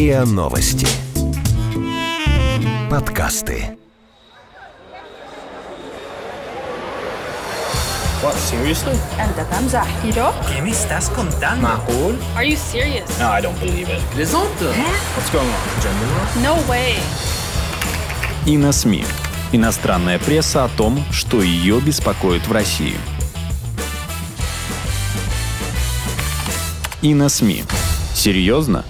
РИА Новости. Подкасты. What, seriously? أنت تمزح ¿Yo? ¿Qué me estás contando? معقول? Are you serious? No, I don't believe it. Plaisante What's going on? Gender war? No way. И на СМИ. Иностранная пресса о том, что ее беспокоит в России. И на СМИ. Серьезно?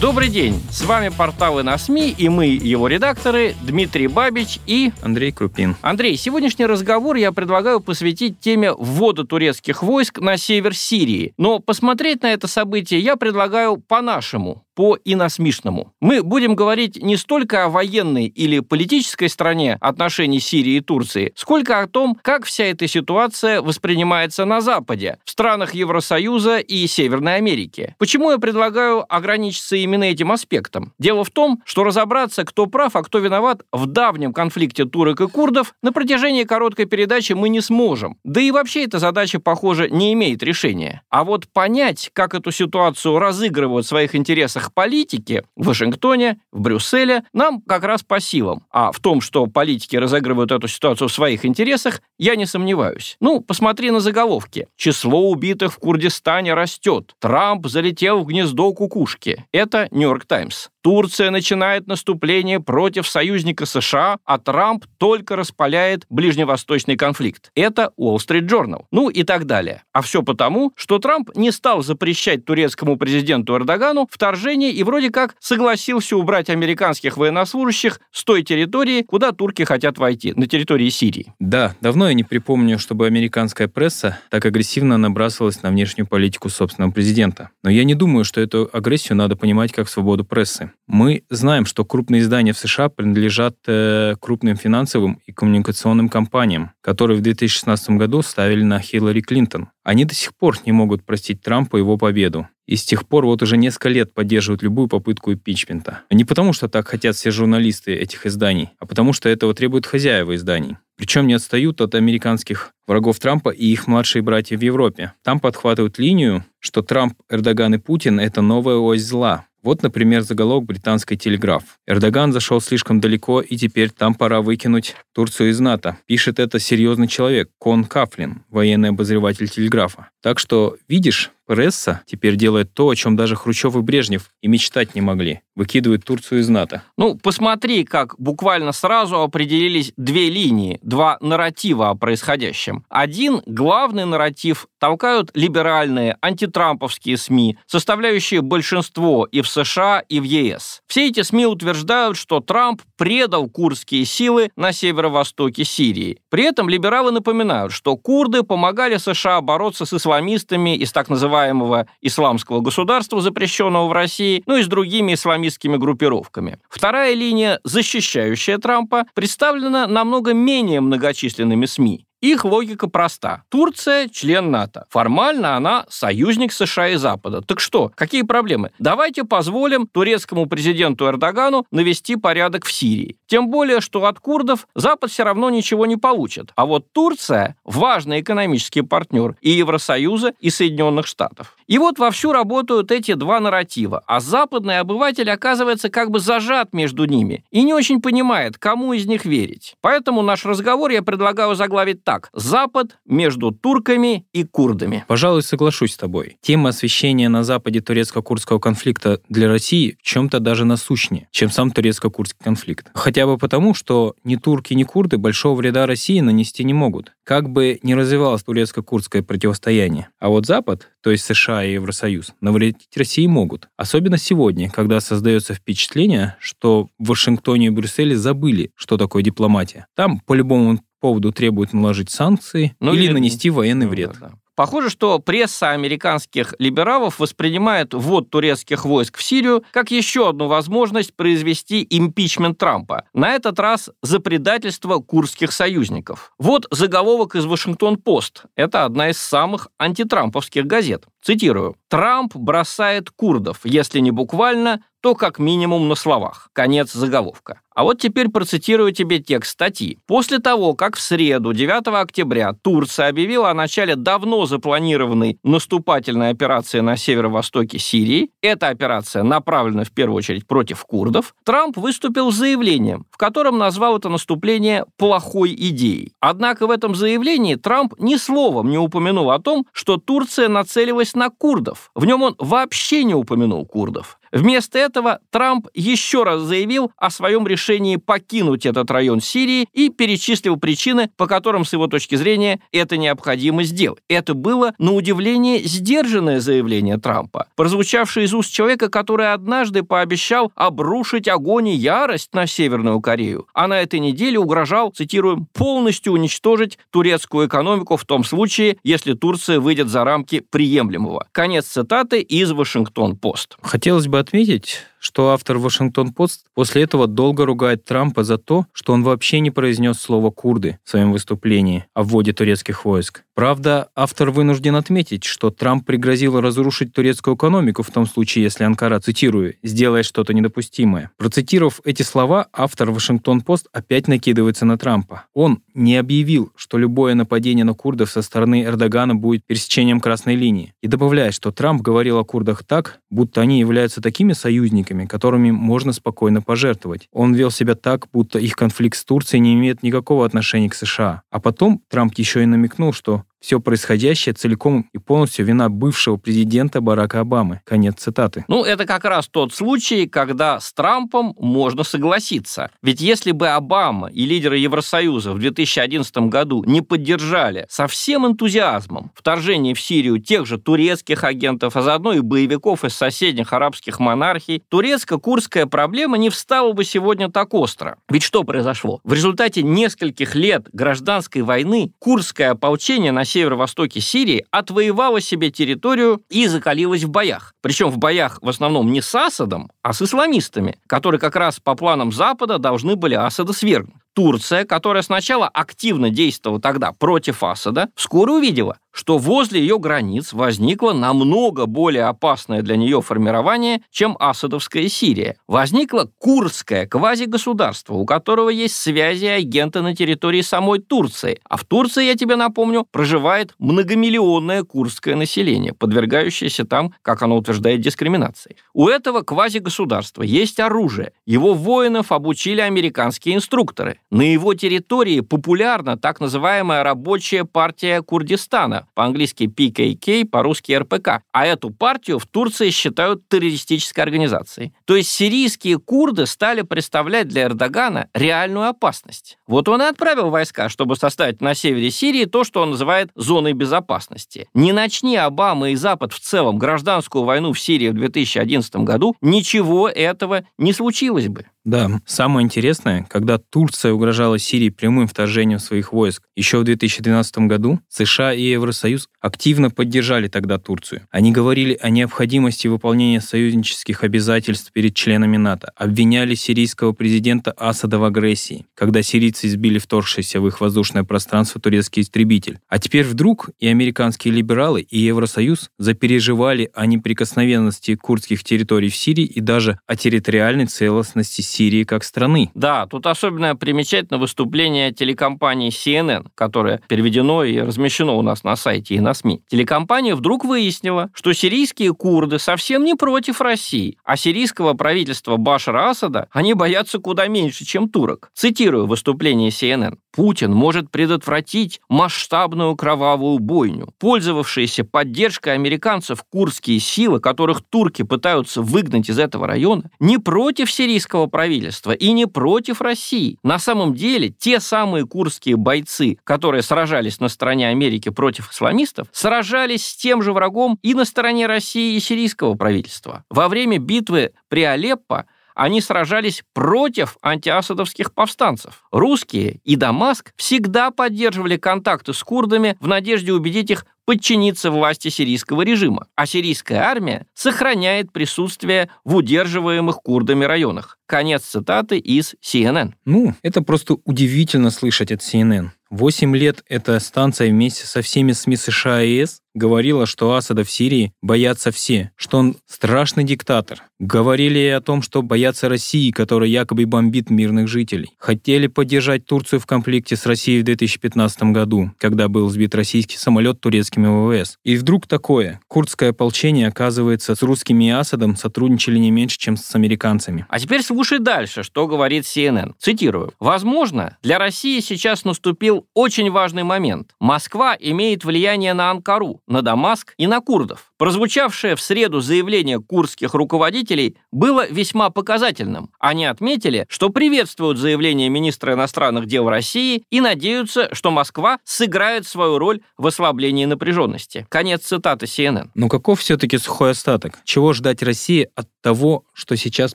Добрый день, с вами порталы на СМИ и мы, его редакторы, Дмитрий Бабич и... Андрей Крупин. Андрей, сегодняшний разговор я предлагаю посвятить теме ввода турецких войск на север Сирии. Но посмотреть на это событие я предлагаю по-нашему, по-иносмишному. Мы будем говорить не столько о военной или политической стороне отношений Сирии и Турции, сколько о том, как вся эта ситуация воспринимается на Западе, в странах Евросоюза и Северной Америки. Почему я предлагаю ограничиться именно этим аспектом? Дело в том, что разобраться, кто прав, а кто виноват в давнем конфликте турок и курдов на протяжении короткой передачи мы не сможем. Да и вообще эта задача, похоже, не имеет решения. А вот понять, как эту ситуацию разыгрывают в своих интересах политики в Вашингтоне, в Брюсселе нам как раз по силам. А в том, что политики разыгрывают эту ситуацию в своих интересах, я не сомневаюсь. Ну, посмотри на заголовки. Число убитых в Курдистане растет. Трамп залетел в гнездо кукушки. Это Нью-Йорк Таймс. Турция начинает наступление против союзника США, а Трамп только распаляет ближневосточный конфликт. Это Wall Street Journal. Ну и так далее. А все потому, что Трамп не стал запрещать турецкому президенту Эрдогану вторжение и вроде как согласился убрать американских военнослужащих с той территории, куда турки хотят войти, на территории Сирии. Да, давно я не припомню, чтобы американская пресса так агрессивно набрасывалась на внешнюю политику собственного президента. Но я не думаю, что эту агрессию надо понимать как свободу прессы. Мы знаем, что крупные издания в США принадлежат э, крупным финансовым и коммуникационным компаниям, которые в 2016 году ставили на Хиллари Клинтон. Они до сих пор не могут простить Трампа его победу. И с тех пор вот уже несколько лет поддерживают любую попытку импичмента. Не потому, что так хотят все журналисты этих изданий, а потому, что этого требуют хозяева изданий. Причем не отстают от американских врагов Трампа и их младшие братья в Европе. Там подхватывают линию, что Трамп, Эрдоган и Путин — это новая ось зла, вот, например, заголовок британской «Телеграф». Эрдоган зашел слишком далеко, и теперь там пора выкинуть Турцию из НАТО. Пишет это серьезный человек, Кон Кафлин, военный обозреватель «Телеграфа». Так что, видишь, пресса теперь делает то, о чем даже Хрущев и Брежнев и мечтать не могли. Выкидывает Турцию из НАТО. Ну, посмотри, как буквально сразу определились две линии, два нарратива о происходящем. Один, главный нарратив, толкают либеральные, антитрамповские СМИ, составляющие большинство и в США, и в ЕС. Все эти СМИ утверждают, что Трамп предал курдские силы на северо-востоке Сирии. При этом либералы напоминают, что курды помогали США бороться с исламистами из так называемого исламского государства, запрещенного в России, ну и с другими исламистскими группировками. Вторая линия, защищающая Трампа, представлена намного менее многочисленными СМИ. Их логика проста. Турция – член НАТО. Формально она союзник США и Запада. Так что, какие проблемы? Давайте позволим турецкому президенту Эрдогану навести порядок в Сирии. Тем более, что от курдов Запад все равно ничего не получит. А вот Турция – важный экономический партнер и Евросоюза, и Соединенных Штатов. И вот вовсю работают эти два нарратива, а западный обыватель оказывается как бы зажат между ними и не очень понимает, кому из них верить. Поэтому наш разговор я предлагаю заглавить так. Запад между турками и курдами. Пожалуй, соглашусь с тобой. Тема освещения на Западе турецко-курдского конфликта для России в чем-то даже насущнее, чем сам турецко-курдский конфликт. Хотя бы потому, что ни турки, ни курды большого вреда России нанести не могут, как бы ни развивалось турецко-курдское противостояние. А вот Запад, то есть США и Евросоюз, навредить России могут. Особенно сегодня, когда создается впечатление, что в Вашингтоне и Брюсселе забыли, что такое дипломатия. Там по любому поводу требуют наложить санкции ну, или, или нанести военный ну, вред. Да, да. Похоже, что пресса американских либералов воспринимает ввод турецких войск в Сирию как еще одну возможность произвести импичмент Трампа. На этот раз за предательство курдских союзников. Вот заголовок из Вашингтон-Пост. Это одна из самых антитрамповских газет. Цитирую. «Трамп бросает курдов, если не буквально, то как минимум на словах. Конец заголовка. А вот теперь процитирую тебе текст статьи. После того, как в среду, 9 октября, Турция объявила о начале давно запланированной наступательной операции на северо-востоке Сирии, эта операция направлена в первую очередь против курдов, Трамп выступил с заявлением, в котором назвал это наступление плохой идеей. Однако в этом заявлении Трамп ни словом не упомянул о том, что Турция нацелилась на курдов. В нем он вообще не упомянул курдов. Вместо этого Трамп еще раз заявил о своем решении покинуть этот район Сирии и перечислил причины, по которым, с его точки зрения, это необходимо сделать. Это было, на удивление, сдержанное заявление Трампа, прозвучавшее из уст человека, который однажды пообещал обрушить огонь и ярость на Северную Корею, а на этой неделе угрожал, цитируем, полностью уничтожить турецкую экономику в том случае, если Турция выйдет за рамки приемлемого. Конец цитаты из Вашингтон-Пост. Хотелось бы отметить, что автор Вашингтон-Пост после этого долго ругает Трампа за то, что он вообще не произнес слово «курды» в своем выступлении о вводе турецких войск. Правда, автор вынужден отметить, что Трамп пригрозил разрушить турецкую экономику в том случае, если Анкара, цитирую, «сделает что-то недопустимое». Процитировав эти слова, автор Вашингтон-Пост опять накидывается на Трампа. Он не объявил, что любое нападение на курдов со стороны Эрдогана будет пересечением красной линии. И добавляет, что Трамп говорил о курдах так, будто они являются такими союзниками, союзниками, которыми можно спокойно пожертвовать. Он вел себя так, будто их конфликт с Турцией не имеет никакого отношения к США. А потом Трамп еще и намекнул, что все происходящее целиком и полностью вина бывшего президента Барака Обамы. Конец цитаты. Ну, это как раз тот случай, когда с Трампом можно согласиться. Ведь если бы Обама и лидеры Евросоюза в 2011 году не поддержали со всем энтузиазмом вторжение в Сирию тех же турецких агентов, а заодно и боевиков из соседних арабских монархий, турецко-курская проблема не встала бы сегодня так остро. Ведь что произошло? В результате нескольких лет гражданской войны курское ополчение на северо-востоке Сирии отвоевала себе территорию и закалилась в боях. Причем в боях в основном не с Асадом, а с исламистами, которые как раз по планам Запада должны были Асада свергнуть. Турция, которая сначала активно действовала тогда против Асада, вскоре увидела, что возле ее границ возникло намного более опасное для нее формирование, чем Асадовская Сирия. Возникло Курское квазигосударство, у которого есть связи и агенты на территории самой Турции. А в Турции, я тебе напомню, проживает многомиллионное курдское население, подвергающееся там, как оно утверждает, дискриминации. У этого квазигосударства есть оружие. Его воинов обучили американские инструкторы. На его территории популярна так называемая рабочая партия Курдистана, по-английски PKK, по-русски РПК. А эту партию в Турции считают террористической организацией. То есть сирийские курды стали представлять для Эрдогана реальную опасность. Вот он и отправил войска, чтобы составить на севере Сирии то, что он называет зоной безопасности. Не начни Обама и Запад в целом гражданскую войну в Сирии в 2011 году, ничего этого не случилось бы. Да, самое интересное, когда Турция угрожала Сирии прямым вторжением своих войск еще в 2012 году, США и Евросоюз активно поддержали тогда Турцию. Они говорили о необходимости выполнения союзнических обязательств перед членами НАТО, обвиняли сирийского президента Асада в агрессии, когда сирийцы избили вторгшийся в их воздушное пространство турецкий истребитель. А теперь вдруг и американские либералы, и Евросоюз запереживали о неприкосновенности курдских территорий в Сирии и даже о территориальной целостности Сирии Сирии как страны. Да, тут особенно примечательно выступление телекомпании CNN, которое переведено и размещено у нас на сайте и на СМИ. Телекомпания вдруг выяснила, что сирийские курды совсем не против России, а сирийского правительства Башара Асада они боятся куда меньше, чем турок. Цитирую выступление CNN. Путин может предотвратить масштабную кровавую бойню. Пользовавшиеся поддержкой американцев курдские силы, которых турки пытаются выгнать из этого района, не против сирийского правительства и не против России. На самом деле, те самые курдские бойцы, которые сражались на стороне Америки против исламистов, сражались с тем же врагом и на стороне России и сирийского правительства. Во время битвы при Алеппо они сражались против антиасадовских повстанцев. Русские и Дамаск всегда поддерживали контакты с курдами в надежде убедить их подчиниться власти сирийского режима, а сирийская армия сохраняет присутствие в удерживаемых курдами районах. Конец цитаты из CNN. Ну, это просто удивительно слышать от CNN. Восемь лет эта станция вместе со всеми СМИ США и ЕС говорила, что Асада в Сирии боятся все, что он страшный диктатор. Говорили о том, что боятся России, которая якобы бомбит мирных жителей. Хотели поддержать Турцию в конфликте с Россией в 2015 году, когда был сбит российский самолет турецкими ВВС. И вдруг такое. Курдское ополчение, оказывается, с русскими и Асадом сотрудничали не меньше, чем с американцами. А теперь слушай дальше, что говорит CNN. Цитирую. «Возможно, для России сейчас наступил очень важный момент. Москва имеет влияние на Анкару, на Дамаск и на курдов. Прозвучавшее в среду заявление курдских руководителей было весьма показательным. Они отметили, что приветствуют заявление министра иностранных дел России и надеются, что Москва сыграет свою роль в ослаблении напряженности. Конец цитаты CNN. Но каков все-таки сухой остаток? Чего ждать России от того, что сейчас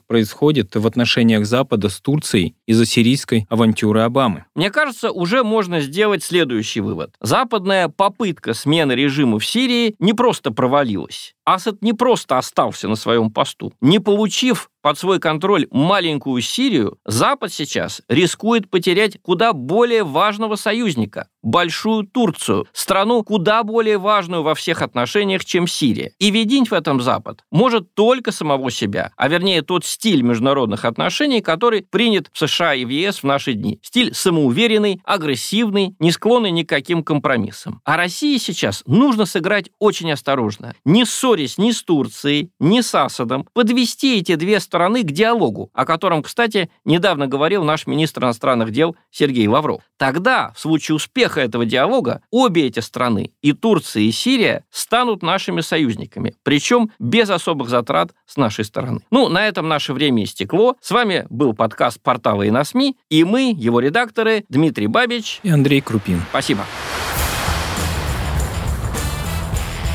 происходит в отношениях Запада с Турцией из-за сирийской авантюры Обамы? Мне кажется, уже можно сделать следующий вывод. Западная попытка смены режима в Сирии не просто провалилась. Асад не просто остался на своем посту. Не получив под свой контроль маленькую Сирию, Запад сейчас рискует потерять куда более важного союзника – большую Турцию, страну куда более важную во всех отношениях, чем Сирия. И видеть в этом Запад может только самого себя, а вернее тот стиль международных отношений, который принят в США и в ЕС в наши дни. Стиль самоуверенный, агрессивный, не склонный ни к каким компромиссам. А России сейчас нужно сыграть очень осторожно. Не ссорясь ни с Турцией, ни с Асадом, подвести эти две страны стороны к диалогу, о котором, кстати, недавно говорил наш министр иностранных дел Сергей Лавров. Тогда, в случае успеха этого диалога, обе эти страны, и Турция, и Сирия, станут нашими союзниками, причем без особых затрат с нашей стороны. Ну, на этом наше время истекло. С вами был подкаст портала и на СМИ, и мы, его редакторы, Дмитрий Бабич и Андрей Крупин. Спасибо.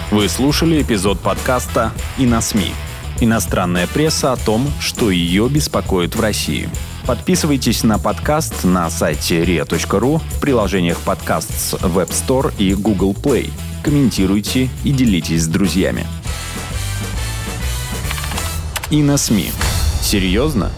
Вы слушали эпизод подкаста «И на СМИ» Иностранная пресса о том, что ее беспокоит в России. Подписывайтесь на подкаст на сайте ria.ru в приложениях подкаст с Web Store и Google Play. Комментируйте и делитесь с друзьями. И на СМИ. Серьезно?